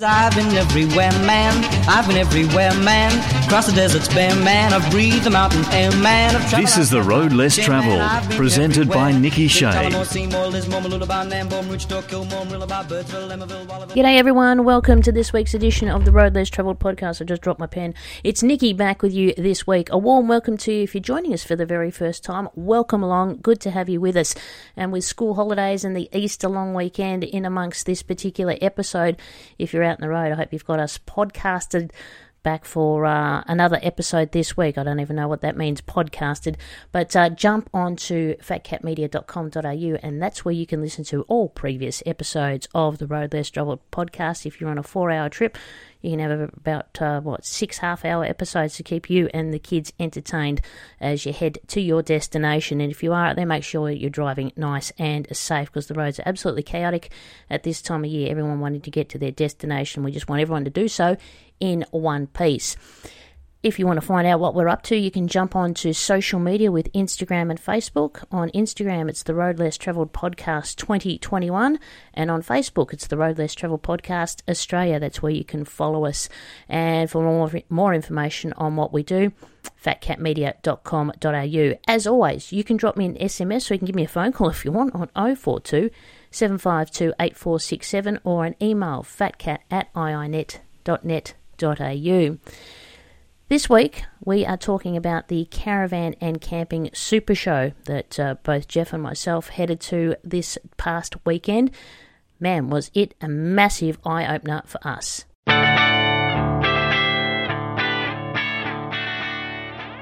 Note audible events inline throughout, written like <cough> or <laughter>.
I've been everywhere, man. I've been everywhere, man. Across the deserts bare, man. I've breathed the mountain air, man. I've This is The Road Less Travelled, presented by everywhere. Nikki Been Shea. Tullamore, Seymour, Lismore, Mooloolaba, Nambour, Maroochydore, Kilmore, Marilla, Birdsville, Emmaville, Wallaby. G'day everyone, welcome to this week's edition of the Road Less Travelled podcast. I just dropped my pen. It's Nikki back with you this week. A warm welcome to you if you're joining us for the very first time. Welcome along, good to have you with us. And with school holidays and the Easter long weekend in amongst this particular episode, if you're out the road, I hope you've got us podcasted back for uh, another episode this week. I don't even know what that means, podcasted. But uh, jump on to fatcatmedia.com.au and that's where you can listen to all previous episodes of the Road Less Travelled podcast. If you're on a four hour trip, you can have about, uh, what, six half hour episodes to keep you and the kids entertained as you head to your destination. And if you are out there, make sure you're driving nice and safe because the roads are absolutely chaotic at this time of year. Everyone wanting to get to their destination. We just want everyone to do so in one piece. If you want to find out what we're up to, you can jump onto social media with Instagram and Facebook. On Instagram, it's the Road Less Travelled Podcast 2021, and on Facebook, it's the Road Less Travelled Podcast Australia. That's where you can follow us. And for more more information on what we do, fatcatmedia.com.au. As always, you can drop me an SMS or you can give me a phone call if you want on 042 752 8467 or an email fatcat at iinet.net.au. This week, we are talking about the Caravan and Camping Super Show that uh, both Jeff and myself headed to this past weekend. Man, was it a massive eye opener for us.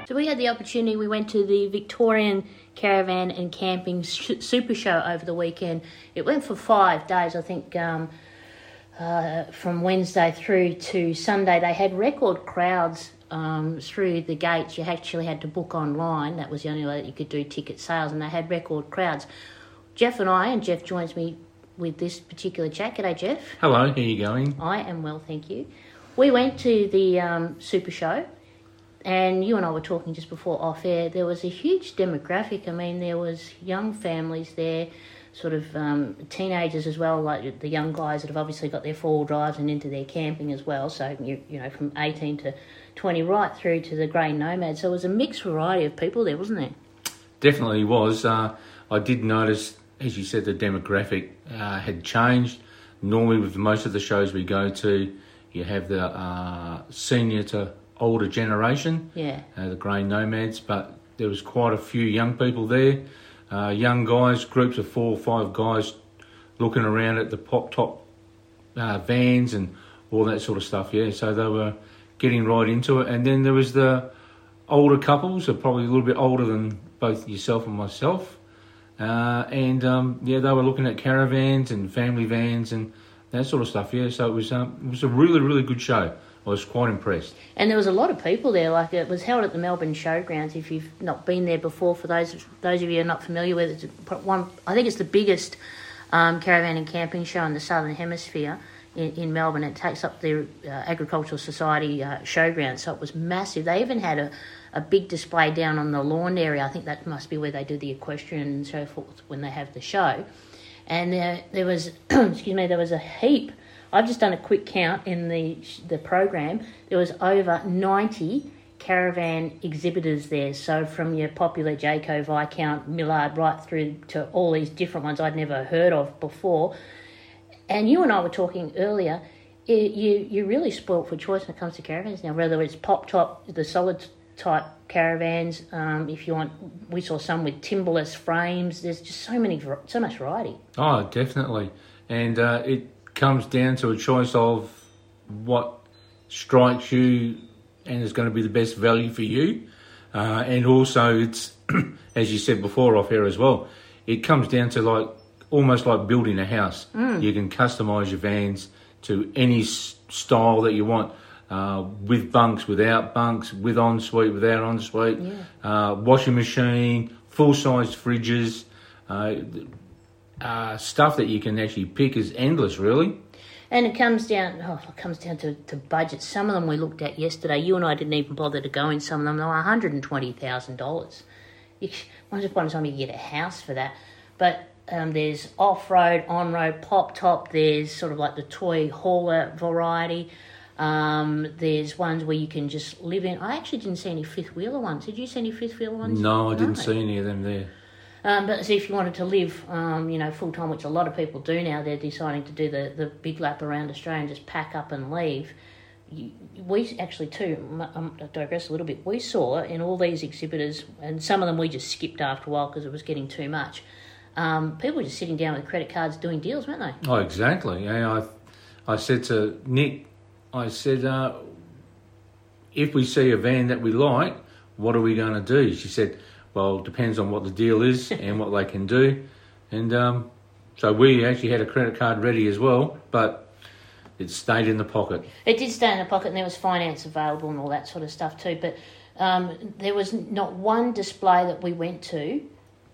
So we had the opportunity. We went to the Victorian Caravan and Camping Sh- Super Show over the weekend. It went for five days, I think. Um, uh, from Wednesday through to Sunday, they had record crowds um, through the gates. You actually had to book online. That was the only way that you could do ticket sales, and they had record crowds. Jeff and I, and Jeff joins me with this particular chat. G'day, Jeff. Hello, how are you going? I am well, thank you. We went to the um, Super Show, and you and I were talking just before off air. There was a huge demographic. I mean, there was young families there, sort of um, teenagers as well, like the young guys that have obviously got their four wheel drives and into their camping as well. So you you know from eighteen to twenty, right through to the grey nomads. So it was a mixed variety of people there, wasn't there? Definitely was. Uh, I did notice, as you said, the demographic uh, had changed. Normally, with most of the shows we go to, you have the uh, senior to older generation, Yeah. uh, the grey nomads, but there was quite a few young people there. Uh, young guys, groups of four or five guys looking around at the pop top uh, vans and all that sort of stuff. Yeah, so they were getting right into it. And then there was the older couples, are probably a little bit older than both yourself and myself. Uh, and um, yeah, they were looking at caravans and family vans and that sort of stuff. Yeah, so it was um, it was a really really good show. I was quite impressed. And there was a lot of people there. Like it was held at the Melbourne Showgrounds. If you've not been there before, for those those of you who are not familiar with it, it's one. I think it's the biggest um, caravan and camping show in the Southern Hemisphere in, in Melbourne. It takes up the uh, Agricultural Society uh, showground, so it was massive. They even had a, a big display down on the lawn area. I think that must be where they do the equestrian and so forth when they have the show. And there, there was, <clears throat> excuse me, there was a heap. I've just done a quick count in the the program. There was over ninety caravan exhibitors there. So from your popular Jayco, Viscount, Millard, right through to all these different ones I'd never heard of before. And you and I were talking earlier. You you you're really spoilt for choice when it comes to caravans now. Whether it's pop top, the solid type caravans. Um, if you want, we saw some with timberless frames. There's just so many, so much variety. Oh, definitely. And uh, it comes down to a choice of what strikes you and is going to be the best value for you. Uh, and also, it's, <clears throat> as you said before off air as well, it comes down to like almost like building a house. You can customize your vans to any s- style that you want. Uh, with bunks, without bunks, with ensuite, without ensuite, uh, washing machine, full sized fridges, uh, uh, stuff that you can actually pick is endless, really. And it comes down, oh, it comes down to, to budget. Some of them we looked at yesterday. You and I didn't even bother to go in. Some of them they were one hundred and twenty thousand dollars. Once upon a time you get a house for that, but um, there's off road, on road, pop top. There's sort of like the toy hauler variety. Um, there's ones where you can just live in. I actually didn't see any fifth wheeler ones. Did you see any fifth wheeler ones? No, I didn't see any of them there. Um, but so if you wanted to live, um, you know, full time, which a lot of people do now, they're deciding to do the, the big lap around Australia and just pack up and leave. You, we actually too, um, I digress a little bit. We saw in all these exhibitors, and some of them we just skipped after a while because it was getting too much. Um, people were just sitting down with credit cards doing deals, weren't they? Oh, exactly. Yeah, I, I said to Nick, I said, uh, if we see a van that we like, what are we going to do? She said, well, it depends on what the deal is <laughs> and what they can do. And um, so we actually had a credit card ready as well, but it stayed in the pocket. It did stay in the pocket, and there was finance available and all that sort of stuff too. But um, there was not one display that we went to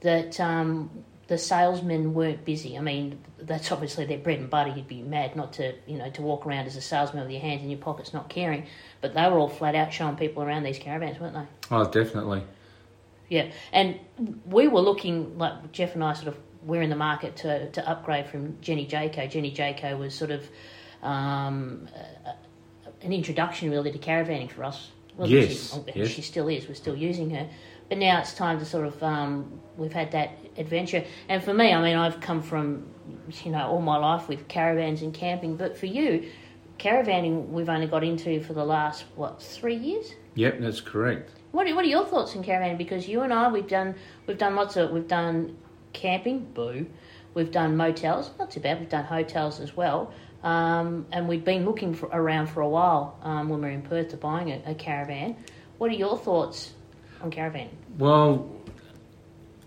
that um, the salesmen weren't busy. I mean, that's obviously their bread and butter. You'd be mad not to, you know, to walk around as a salesman with your hands in your pockets, not caring. But they were all flat out showing people around these caravans, weren't they? Oh, definitely. Yeah, and we were looking like Jeff and I sort of we're in the market to to upgrade from Jenny Jayco. Jenny Jayco was sort of um, an introduction really to caravanning for us. Well, yes, she, yes. she still is. We're still using her, but now it's time to sort of um, we've had that adventure. And for me, I mean, I've come from you know all my life with caravans and camping, but for you, caravanning we've only got into for the last what three years. Yep, that's correct. What are, what are your thoughts on caravanning? Because you and I, we've done we've done lots of we've done camping, boo. We've done motels, not too bad. We've done hotels as well, um, and we've been looking for, around for a while um, when we were in Perth to buying a, a caravan. What are your thoughts on caravanning? Well,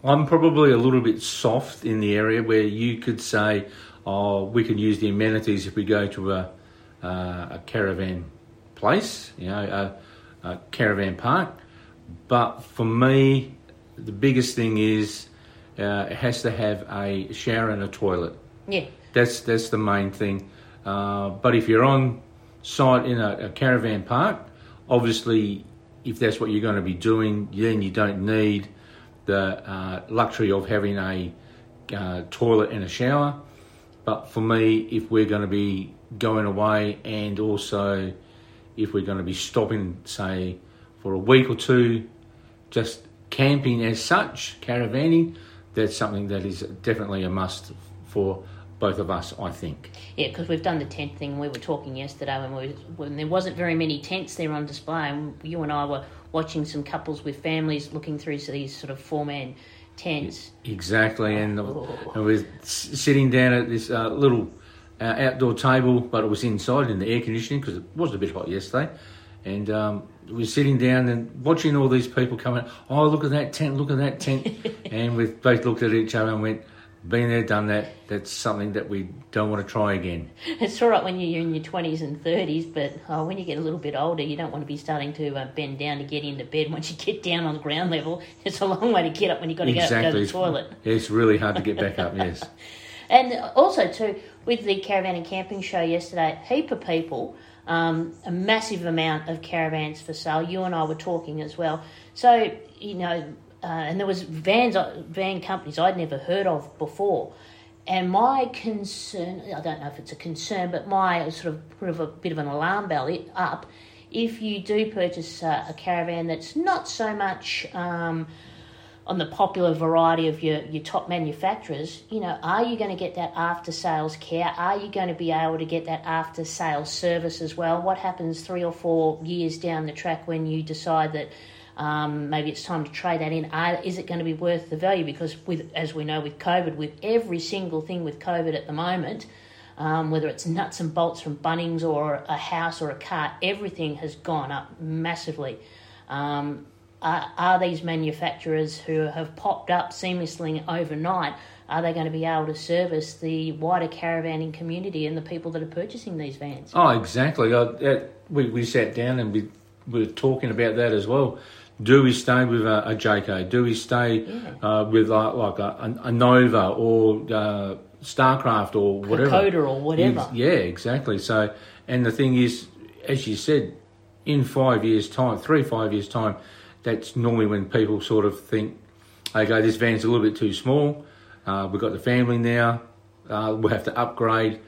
I'm probably a little bit soft in the area where you could say, "Oh, we can use the amenities if we go to a uh, a caravan place, you know, a, a caravan park." But for me, the biggest thing is uh, it has to have a shower and a toilet. Yeah. That's that's the main thing. Uh, but if you're on site in a, a, caravan park, obviously, if that's what you're going to be doing, then you don't need the uh, luxury of having a uh, toilet and a shower. But for me, if we're going to be going away and also if we're going to be stopping, say, for a week or two, just camping as such, caravanning, that's something that is definitely a must for both of us, I think. Yeah, because we've done the tent thing. We were talking yesterday when we when there wasn't very many tents there on display, and you and I were watching some couples with families looking through these sort of four man tents. Exactly, and, oh. and we're sitting down at this uh, little uh, outdoor table, but it was inside in the air conditioning because it was a bit hot yesterday, and um, we're sitting down and watching all these people coming. Oh, look at that tent! Look at that tent! <laughs> and we both looked at each other and went, "Been there, done that. That's something that we don't want to try again." <laughs> It's all right when you're in your twenties and thirties, but oh, when you get a little bit older, you don't want to be starting to uh, bend down to get into bed. Once you get down on the ground level, <laughs> it's a long way to get up when you've got to exactly. go, go to the toilet. <laughs> It's really hard to get back up. Yes. And also too, with the caravan and camping show yesterday, a heap of people um, a massive amount of caravans for sale. You and I were talking as well. So you know, uh, and there was vans, uh, van companies I'd never heard of before. And my concern, I don't know if it's a concern, but my sort of put a bit of an alarm bell up. If you do purchase uh, a caravan that's not so much um, on the popular variety of your, your top manufacturers, you know, are you going to get that after sales care? Are you going to be able to get that after sales service as well? What happens three or four years down the track when you decide that um, maybe it's time to trade that in? Are, is it going to be worth the value? Because with, as we know, with COVID, with every single thing with COVID at the moment, um, whether it's nuts and bolts from Bunnings or a house or a car, everything has gone up massively. Um, are, are these manufacturers who have popped up seamlessly overnight, are they going to be able to service the wider caravanning community and the people that are purchasing these vans? Oh, exactly. I, we, we sat down and we were talking about that as well. Do we stay with a, a Jayco? Do we stay yeah. uh, with like, like a, a, Nova or uh, Starcraft or whatever? Or whatever. Yeah, exactly. So, and the thing is, as you said, in five years' time, three, five years' time, that's normally when people sort of think, okay, this van's a little bit too small. Uh, we've got the family now. Uh, we'll have to upgrade.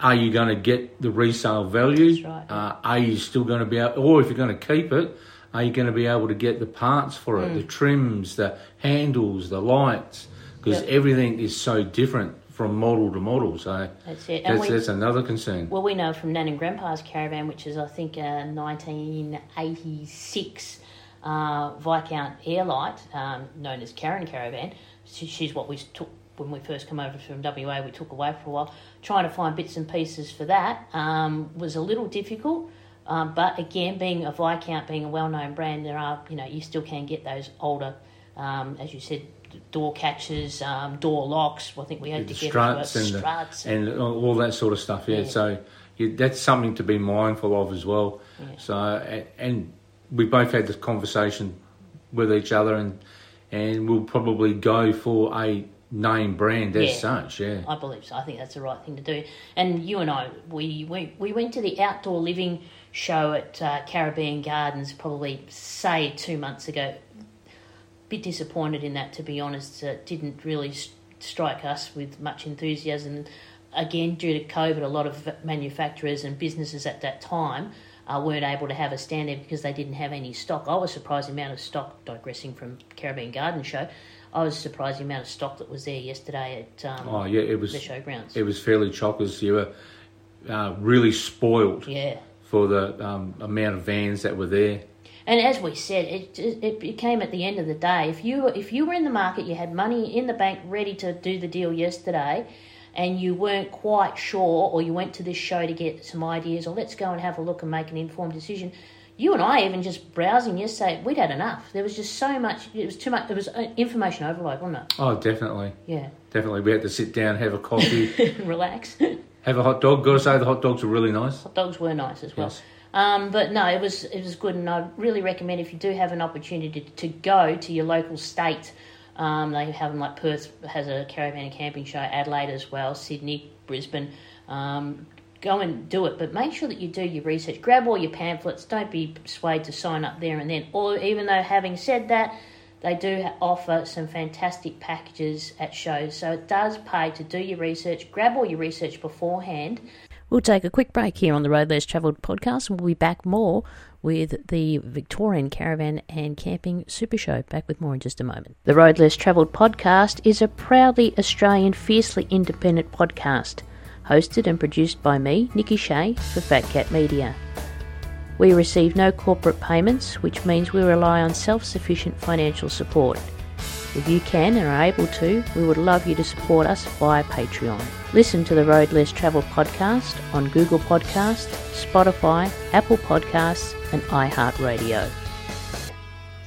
Are you going to get the resale value? That's right, uh, are you still going to be able, or if you're going to keep it, are you going to be able to get the parts for it, the trims, the handles, the lights? Because Yep. everything is so different from model to model. So That's it. That's, we- that's another concern. Well, we know from Nan and Grandpa's caravan, which is I think a 1986 uh, Viscount Airlight, um, known as Karen Caravan. She, she's what we took when we first come over from WA. We took away for a while. Trying to find bits and pieces for that um, was a little difficult. Um, but again, being a Viscount, being a well-known brand, there are you know you still can get those older, um, as you said, door catches, um, door locks. I think we had the to get struts and, struts. and all that sort of stuff. Yeah, Yeah. so yeah, that's something to be mindful of as well. So and, and we both had this conversation with each other, and and we'll probably go for a name brand as Yeah. such. Yeah, I believe so. I think that's the right thing to do. And you and I, we went, we went to the outdoor living show at uh, Caribbean Gardens probably, say, two months ago. Bit disappointed in that, to be honest. It didn't really s- strike us with much enthusiasm. Again, due to COVID, a lot of manufacturers and businesses at that time uh, weren't able to have a stand there because they didn't have any stock. I was surprised the amount of stock, digressing from Caribbean Garden Show, I was surprised the amount of stock that was there yesterday at um, oh yeah, it was the showgrounds. it was fairly chockers. You were uh, really spoiled yeah. For the um, amount of vans that were there. And as we said, it, it became at the end of the day. If you if you were in the market, you had money in the bank ready to do the deal yesterday, and you weren't quite sure, or you went to this show to get some ideas, or let's go and have a look and make an informed decision. You and I, even just browsing yesterday, we'd had enough. There was just so much. It was too much. It was uh, information overload, wasn't it? Oh, definitely, Yeah. definitely. We had to sit down, have a coffee, <laughs> Relax. Have a hot dog. Got to say, the hot dogs were really nice. Hot dogs were nice as well. Yes. Um, but no, it was it was good, and I really recommend if you do have an opportunity to, to go to your local state. Um, they have them like Perth has a caravan and camping show, Adelaide as well, Sydney, Brisbane. Um, go and do it, but make sure that you do your research. Grab all your pamphlets. Don't be swayed to sign up there and then. Or even though, having said that, they do offer some fantastic packages at shows, so it does pay to do your research. Grab all your research beforehand. We'll take a quick break here on the Road Less Travelled podcast, and we'll be back more with the Victorian Caravan and Camping Super Show. Back with more in just a moment. The Road Less Travelled podcast is a proudly Australian, fiercely independent podcast, hosted and produced by me, Nikki Shea, for Fat Cat Media. We receive no corporate payments, which means we rely on self sufficient financial support. If you can and are able to, we would love you to support us via Patreon. Listen to the Road Less Travel podcast on Google Podcast, Spotify, Apple Podcasts, and iHeartRadio.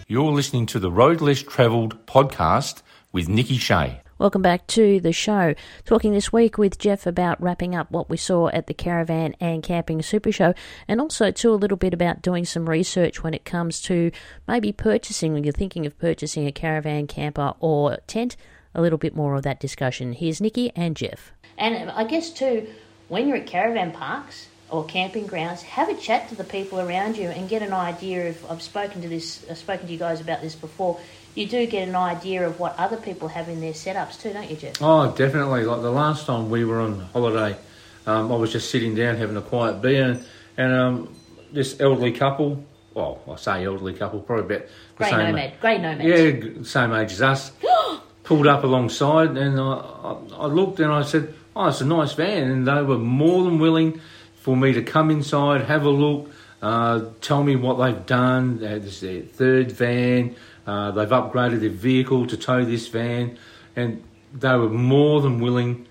You're listening to the Road Less Travelled podcast with Nikki Shea. Welcome back to the show. Talking this week with Jeff about wrapping up what we saw at the Caravan and Camping Super Show, and also too a little bit about doing some research when it comes to maybe purchasing when you're thinking of purchasing a caravan, camper, or tent. A little bit more of that discussion. Here's Nikki and Jeff. And I guess too, when you're at caravan parks or camping grounds, have a chat to the people around you and get an idea of. I've spoken to this. I've spoken to you guys about this before. You do get an idea of what other people have in their setups too, don't you, Jeff? Oh, definitely. Like the last time we were on holiday, um, I was just sitting down having a quiet beer, and, and um, this elderly couple, well, I say elderly couple, probably about the Grey same nomad, grey nomad. Yeah, same age as us. <gasps> pulled up alongside, and I, I, I looked and I said, "Oh, it's a nice van," and they were more than willing for me to come inside, have a look, uh, tell me what they've done. Uh, this is their third van. Uh, they've upgraded their vehicle to tow this van, and they were more than willing,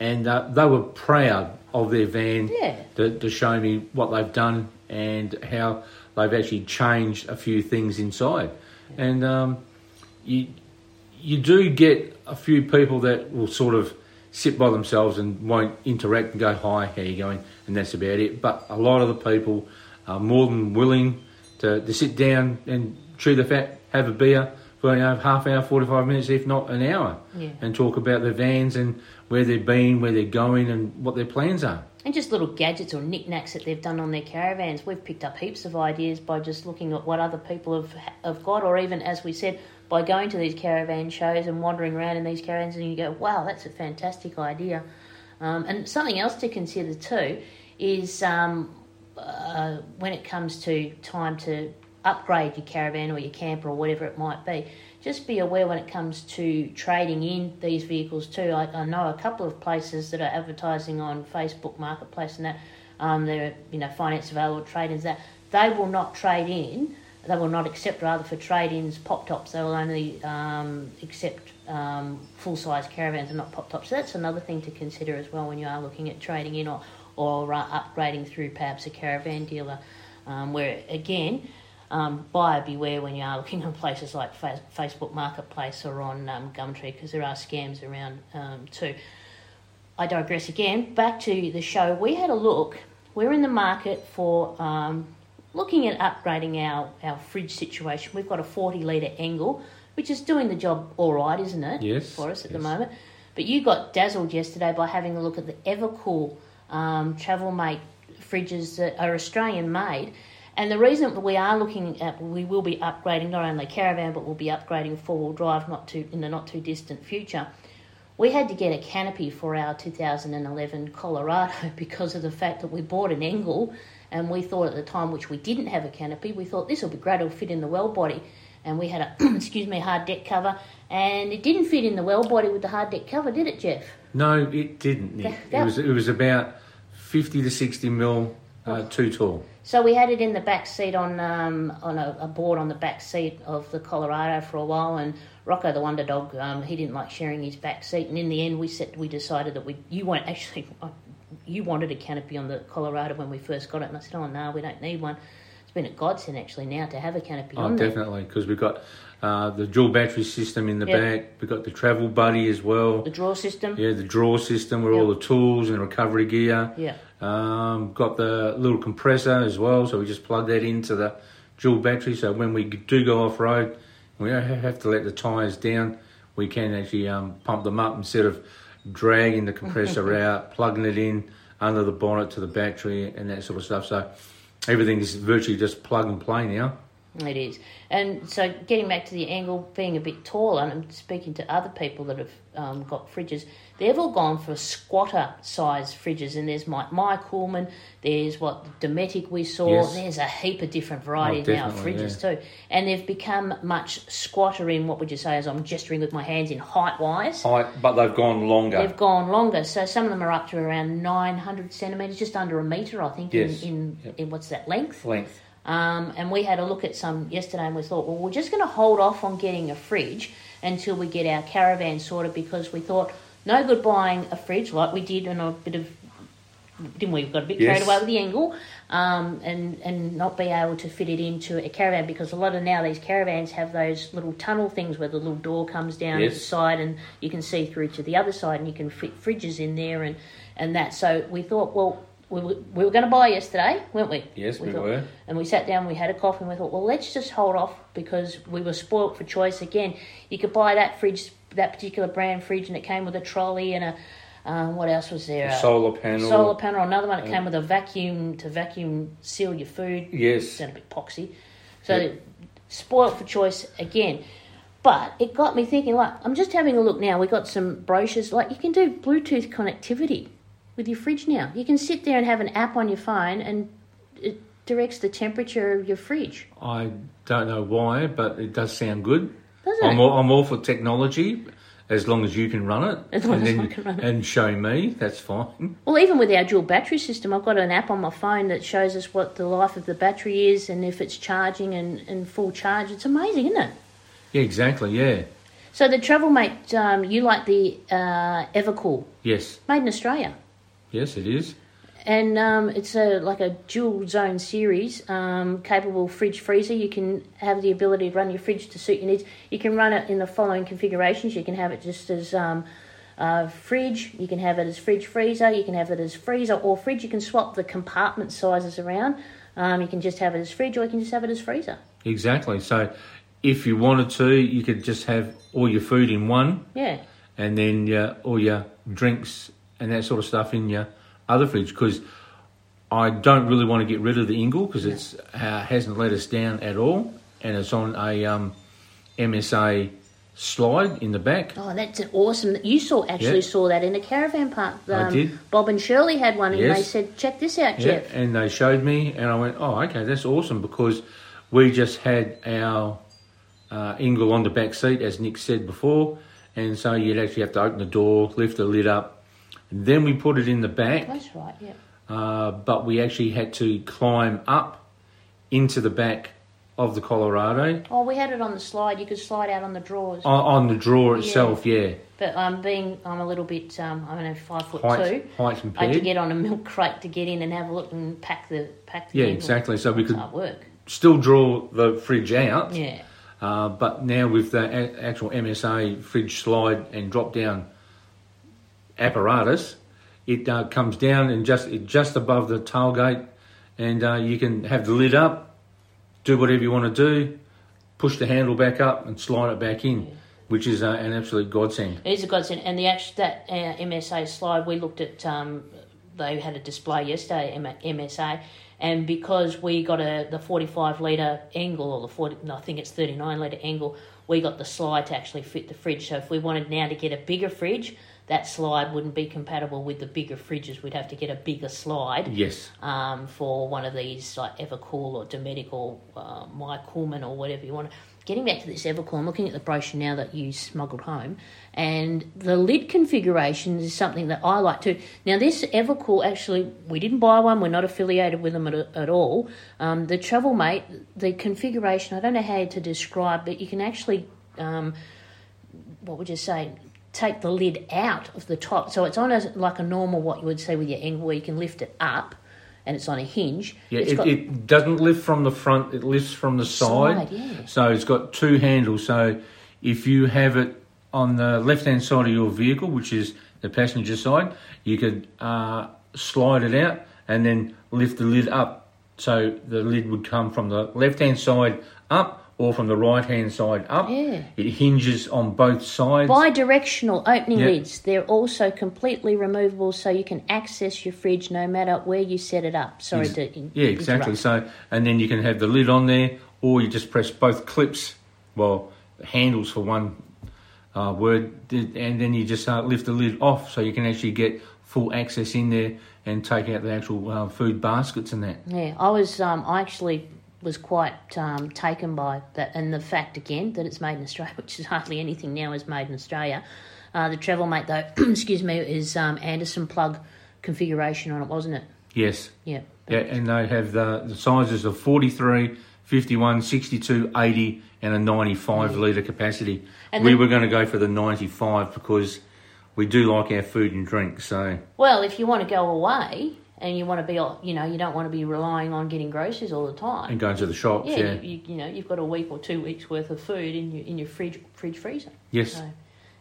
and uh, they were proud of their van Yeah. to, to show me what they've done and how they've actually changed a few things inside. And um, you you do get a few people that will sort of sit by themselves and won't interact and go, "Hi, how you going?" and that's about it. But a lot of the people are more than willing to, to sit down and chew the fat, have a beer for you know, half hour, forty five minutes, if not an hour, Yeah. and talk about their vans and where they've been, where they're going, and what their plans are. And just little gadgets or knickknacks that they've done on their caravans. We've picked up heaps of ideas by just looking at what other people have have got, or even as we said, by going to these caravan shows and wandering around in these caravans, and you go, "Wow, that's a fantastic idea." Um, and something else to consider too is um, uh, when it comes to time to upgrade your caravan or your camper or whatever it might be. Just be aware when it comes to trading in these vehicles too. I, I know a couple of places that are advertising on Facebook Marketplace and that um, they're you know finance available trade-ins that they will not trade in. They will not accept rather for trade-ins pop tops. They will only um, accept um, full-size caravans and not pop tops. So that's another thing to consider as well when you are looking at trading in or or uh, upgrading through perhaps a caravan dealer, um, where again um, buyer beware when you are looking on places like fa- Facebook Marketplace or on um, Gumtree because there are scams around um, too. I digress again. Back to the show. We had a look. We're in the market for um, looking at upgrading our, our fridge situation. We've got a 40 litre Engel, which is doing the job all right, isn't it? Yes, For us at the moment. But you got dazzled yesterday by having a look at the Evakool um, Travel Mate fridges that are Australian made. And the reason we are looking at, we will be upgrading not only caravan, but we'll be upgrading four wheel drive not too in the not too distant future. We had to get a canopy for our 2011 Colorado <laughs> because of the fact that we bought an Engel, and we thought at the time, which we didn't have a canopy, we thought this will be great, it'll fit in the well body, and we had a <clears throat> excuse me hard deck cover, and it didn't fit in the well body with the hard deck cover, did it, Jeff? No, it didn't. Nick. That- that- It was it was about fifty to sixty mil uh, too tall. So we had it in the back seat on um, on a, a board on the back seat of the Colorado for a while, and Rocco the Wonder Dog um, he didn't like sharing his back seat, and in the end we set we decided that we you weren't actually <laughs> you wanted a canopy on the Colorado when we first got it, and I said oh no we don't need one. It's been a godsend actually now to have a canopy Oh, definitely, because we've got uh, the dual battery system in the Yeah. back. We've got the travel buddy as well. The drawer system, Yeah, the drawer system with all the tools and recovery gear. yeah. Um, got the little compressor as well, so we just plug that into the dual battery. So when we do go off road, we don't have to let the tyres down. We can actually um, pump them up instead of dragging the compressor <laughs> out, plugging it in under the bonnet to the battery and that sort of stuff. So everything is virtually just plug and play now. It is. And so getting back to the Engel being a bit taller, and I'm speaking to other people that have um, got fridges, they've all gone for squatter size fridges. And there's My Coolman, there's what Dometic we saw, Yes. there's a heap of different varieties Oh, now of fridges too. And they've become much squatter in, what would you say, as I'm gesturing with my hands in height wise. Height, but they've gone longer. They've gone longer, so some of them are up to around 900 centimetres, just under a metre, I think, Yes. in, in, Yep. in what's that length. Length. Um, and we had a look at some yesterday and we thought, well, we're just going to hold off on getting a fridge until we get our caravan sorted because we thought no good buying a fridge like we did and a bit of, didn't we? We got a bit Yes. carried away with the Engel um, and, and not be able to fit it into a caravan because a lot of now these caravans have those little tunnel things where the little door comes down Yes. the side and you can see through to the other side and you can fit fridges in there and, and that. So we thought, well, we were, we were going to buy yesterday, weren't we? Yes, we thought- were. and we sat down, we had a coffee, and we thought, well, let's just hold off because we were spoilt for choice again. You could buy that fridge, that particular brand fridge, and it came with a trolley and a, uh, what else was there? A solar panel. solar panel. Another one, that came with a vacuum to vacuum seal your food. Yes. Sound a bit poxy. So, Yep. spoilt for choice again. But it got me thinking, like, I'm just having a look now. we got some brochures. Like, you can do Bluetooth connectivity with your fridge now. You can sit there and have an app on your phone and it directs the temperature of your fridge. I don't know why, but it does sound good. Doesn't I'm it? all, I'm all for technology, as long as you can run it, As long and as I can run it. and show me. That's fine. Well, even with our dual battery system, I've got an app on my phone that shows us what the life of the battery is and if it's charging and, and full charge. It's amazing, isn't it? Yeah, exactly. Yeah. So the Travel Mate, um, you like the uh, Evakool, Yes. made in Australia. Yes, it is. and um, it's a like a dual zone series, um, capable fridge freezer. You can have the ability to run your fridge to suit your needs. You can run it in the following configurations. You can have it just as um, uh, fridge. You can have it as fridge freezer. You can have it as freezer or fridge. You can swap the compartment sizes around. Um, you can just have it as fridge, or you can just have it as freezer. Exactly. So, if you wanted to, you could just have all your food in one, Yeah, and then uh, all your drinks and that sort of stuff in your other fridge. Because I don't really want to get rid of the Engel because it uh, hasn't let us down at all, and it's on a um, MSA slide in the back. Oh, that's awesome! You saw actually Yeah. saw that in the caravan park. Um, did. Bob and Shirley had one, and Yes. they said, "Check this out, Yeah, Jeff." and they showed me, and I went, "Oh, okay, that's awesome," because we just had our uh, Engel on the back seat, as Nick said before, and so you'd actually have to open the door, lift the lid up, then we put it in the back. That's right. Yeah. Uh, but we actually had to climb up into the back of the Colorado Oh, we had it on the slide. You could slide out on the drawers. on, on the drawer itself. Yeah, But um, being I'm a little bit um, I don't know five foot height, two. height I had to get on a milk <laughs> crate to get in and have a look and pack the pack the Yeah, exactly. So we could work. still draw the fridge out. Yeah. Uh, but now with the a- actual MSA fridge slide and drop down apparatus, it uh, comes down and just it just above the tailgate, and uh, you can have the lid up, do whatever you want to do, push the handle back up and slide it back in, which is uh, an absolute godsend. It is a godsend. And the actual that uh, MSA slide we looked at. Um, they had a display yesterday, MSA, and because we got a the 45 litre Engel or the 40, no, I think it's 39 litre Engel, we got the slide to actually fit the fridge. So if we wanted now to get a bigger fridge, that slide wouldn't be compatible with the bigger fridges. We'd have to get a bigger slide. Yes, um, for one of these like Evakool or Dometic or uh, My Coolman or whatever you want. Getting back to this Evakool, I'm looking at the brochure now that you smuggled home, and the lid configuration is something that I like too. Now, this Evakool actually, we didn't buy one, we're not affiliated with them at, at all. Um, the Travel Mate, the configuration, I don't know how to describe, but you can actually, um, what would you say? Take the lid out of the top, so it's on a, like a normal what you would say with your Engel, where you can lift it up, and it's on a hinge. yeah. It, got- it doesn't lift from the front; it lifts from the side. Side, yeah. So it's got two handles. So if you have it on the left-hand side of your vehicle, which is the passenger side, you could uh, slide it out and then lift the lid up. So the lid would come from the left-hand side up or from the right-hand side up. Yeah. It hinges on both sides. Bi-directional opening Yeah. lids. They're also completely removable, so you can access your fridge no matter where you set it up. Sorry Ex- to in- Yeah, exactly. interrupt. So, and then you can have the lid on there, or you just press both clips, well, handles for one uh, word, and then you just uh, lift the lid off, so you can actually get full access in there and take out the actual uh, food baskets and that. Yeah, I was. Um, I actually was quite um, taken by that, and the fact again that it's made in Australia, <laughs> which is hardly anything now is made in Australia. Uh, the travel mate though, <clears throat> excuse me, is um, Anderson plug configuration on it, wasn't it? Yes. Yeah. Yeah, and they have the, the sizes of 43, 51, 62, 80, and a 95 litre capacity. And we then- were going to go for the 95 because we do like our food and drink, so. Well, if you want to go away and you want to be, you know, you don't want to be relying on getting groceries all the time. And going to the shops, yeah, yeah. You, you, you know, you've got a week or two weeks worth of food in your in your fridge fridge freezer. Yes. So,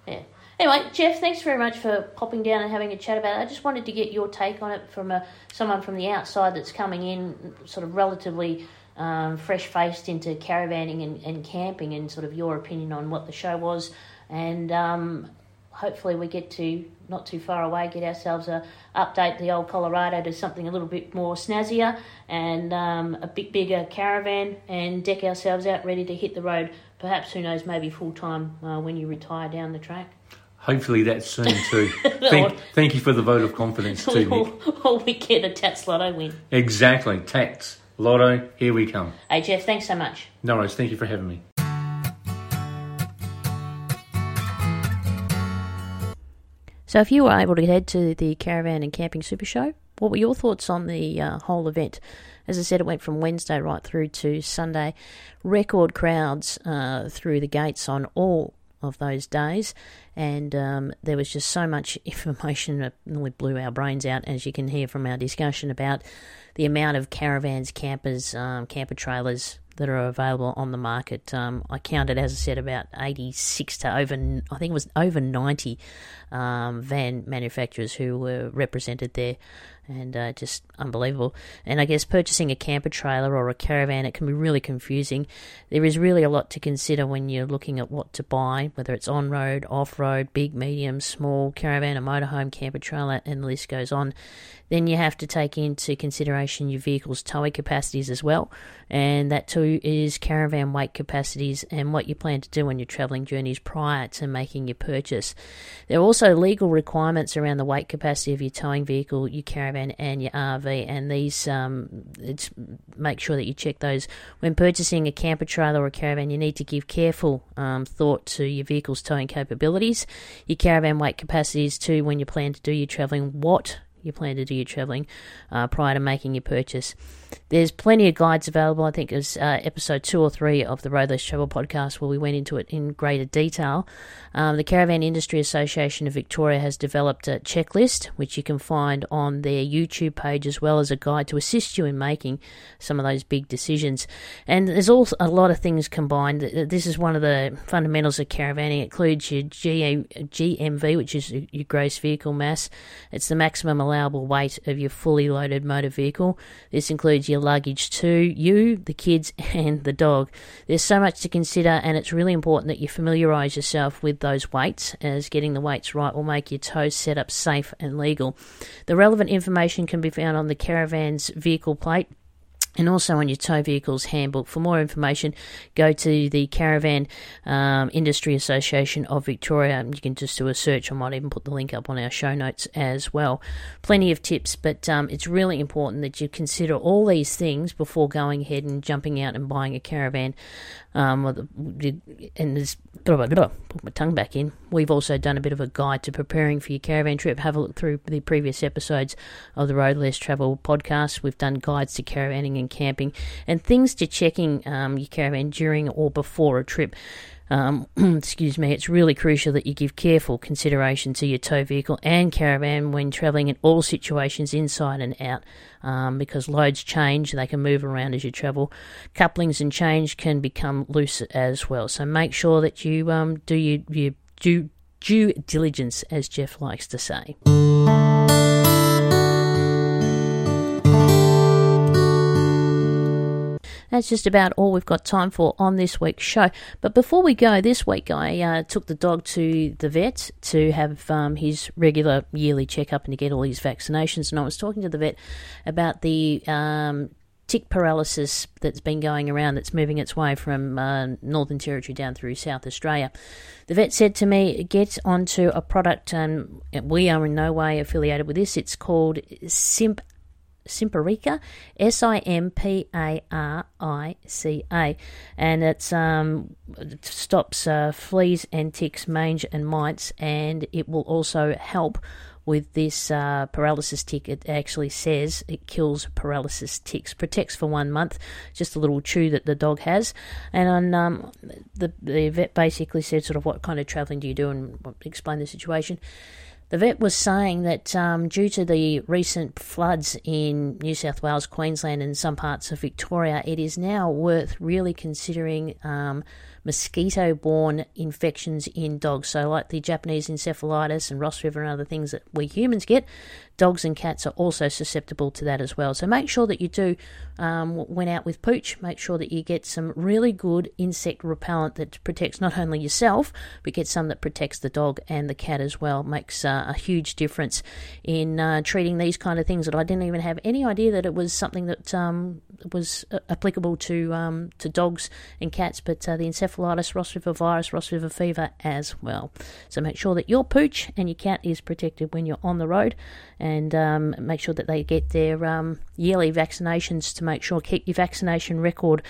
yeah. Anyway, Jeff, thanks very much for popping down and having a chat about it. I just wanted to get your take on it from a, someone from the outside that's coming in, sort of relatively um, fresh faced into caravanning and, and camping, and sort of your opinion on what the show was. And um, hopefully, we get to not too far away get ourselves a update the old Colorado to something a little bit more snazzier and um, a bit bigger caravan, and deck ourselves out ready to hit the road. Perhaps who knows, maybe full time uh, when you retire down the track. Hopefully that's soon <laughs> too. thank, thank you for the vote of confidence too, or, or we get a Tattslotto win. Exactly. Tax. Lotto, here we come. Hey Jeff, thanks so much. No worries. Thank you for having me. So, if you were able to head to the Caravan and Camping Super Show, what were your thoughts on the uh, whole event? As I said, it went from Wednesday right through to Sunday. Record crowds uh, through the gates on all of those days, and um, there was just so much <laughs> information that nearly blew our brains out, as you can hear from our discussion about the amount of caravans, campers, um, camper trailers that are available on the market. Um, I counted, as I said, about 86 to over, I think it was over 90 um, van manufacturers who were represented there, and uh, just unbelievable. And I guess purchasing a camper trailer or a caravan, it can be really confusing. There is really a lot to consider when you're looking at what to buy, whether it's on road, off road, big, medium, small, caravan, a motorhome, camper trailer, and the list goes on. Then you have to take into consideration your vehicle's towing capacities as well, and that too is caravan weight capacities and what you plan to do on your travelling journeys prior to making your purchase. There are also legal requirements around the weight capacity of your towing vehicle, your caravan, and your RV, and these um, make sure that you check those when purchasing a camper trailer or a caravan. You need to give careful um, thought to your vehicle's towing capabilities, your caravan weight capacities too when you plan to do your travelling. What you plan to do your travelling uh, prior to making your purchase. There's plenty of guides available. I think it was uh, episode two or three of the Roadless Travel podcast where we went into it in greater detail. Um, the Caravan Industry Association of Victoria has developed a checklist which you can find on their YouTube page as well as a guide to assist you in making some of those big decisions. And there's also a lot of things combined. This is one of the fundamentals of caravanning. It includes your GMV, which is your gross vehicle mass. It's the maximum allowable weight of your fully loaded motor vehicle. This includes your luggage too, you, the kids, <laughs> and the dog. There's so much to consider, and it's really important that you familiarise yourself with those weights, as getting the weights right will make your tow setup safe and legal. The relevant information can be found on the caravan's vehicle plate and also on your tow vehicles handbook. For more information, go to the Caravan um, Industry Association of Victoria. You can just do a search. I might even put the link up on our show notes as well. Plenty of tips, but um, it's really important that you consider all these things before going ahead and jumping out and buying a caravan. Um, and there's put my tongue back in. We've also done a bit of a guide to preparing for your caravan trip. Have a look through the previous episodes of the Road Less Travel podcast. We've done guides to caravanning and camping and things to checking um, your caravan during or before a trip. Um, <clears throat> excuse me, it's really crucial that you give careful consideration to your tow vehicle and caravan when travelling in all situations inside and out um, because loads change, they can move around as you travel. Couplings and change can become loose as well. So make sure that you um, do your, your due, due diligence, as Jeff likes to say. That's just about all we've got time for on this week's show. But before we go, this week I uh, took the dog to the vet to have um, his regular yearly checkup and to get all his vaccinations. And I was talking to the vet about the um, tick paralysis that's been going around that's moving its way from uh, Northern Territory down through South Australia. The vet said to me, get onto a product, and we are in no way affiliated with this. It's called Simp Simparica, S I M P A R I C A, and it's um, it stops uh, fleas and ticks, mange and mites, and it will also help with this uh, paralysis tick. It actually says it kills paralysis ticks, protects for one month, just a little chew that the dog has, and on, um, the the vet basically said sort of what kind of travelling do you do and explain the situation. The vet was saying that um, due to the recent floods in New South Wales, Queensland, and some parts of Victoria, it is now worth really considering um, mosquito borne infections in dogs. So, like the Japanese encephalitis and Ross River and other things that we humans get, dogs and cats are also susceptible to that as well. So, make sure that you do, um, when out with Pooch, make sure that you get some really good insect repellent that protects not only yourself, but get some that protects the dog and the cat as well. Makes uh, a huge difference in uh, treating these kind of things that I didn't even have any idea that it was something that um, was uh, applicable to um, to dogs and cats, but uh, the encephalitis, Ross River virus, Ross River fever as well. So make sure that your pooch and your cat is protected when you're on the road, and um, make sure that they get their um, yearly vaccinations to make sure keep your vaccination record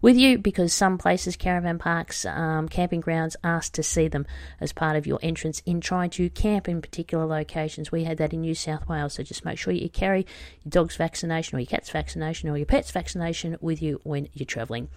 with you because some places, caravan parks, um, camping grounds, ask to see them as part of your entrance in trying to camp in particular locations. We had that in New South Wales, so just make sure you carry your dog's vaccination or your cat's vaccination or your pet's vaccination with you when you're travelling.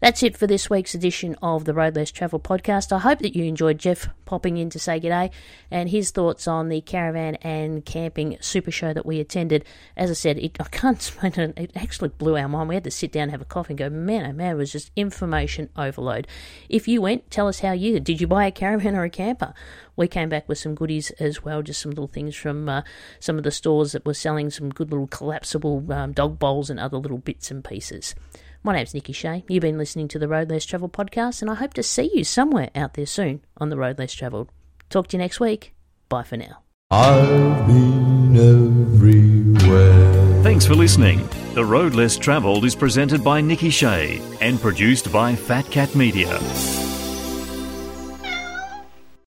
That's it for this week's edition of the Road Less Travel podcast. I hope that you enjoyed Jeff popping in to say g'day and his thoughts on the caravan and camping super show that we attended. As I said, it, I can't <laughs> explain it, it actually blew our mind. We had to sit down and have a coffee and go, man, oh man, it was just information overload. If you went, tell us how you did. Did you buy a caravan or a camper? We came back with some goodies as well, just some little things from uh, some of the stores that were selling some good little collapsible um, dog bowls and other little bits and pieces. My name's Nikki Shea. You've been listening to the Road Less Travel podcast, and I hope to see you somewhere out there soon on the Road Less Travelled. Talk to you next week. Bye for now. I've been everywhere. everywhere. Thanks for listening. The Road Less Travelled is presented by Nikki Shea and produced by Fat Cat Media.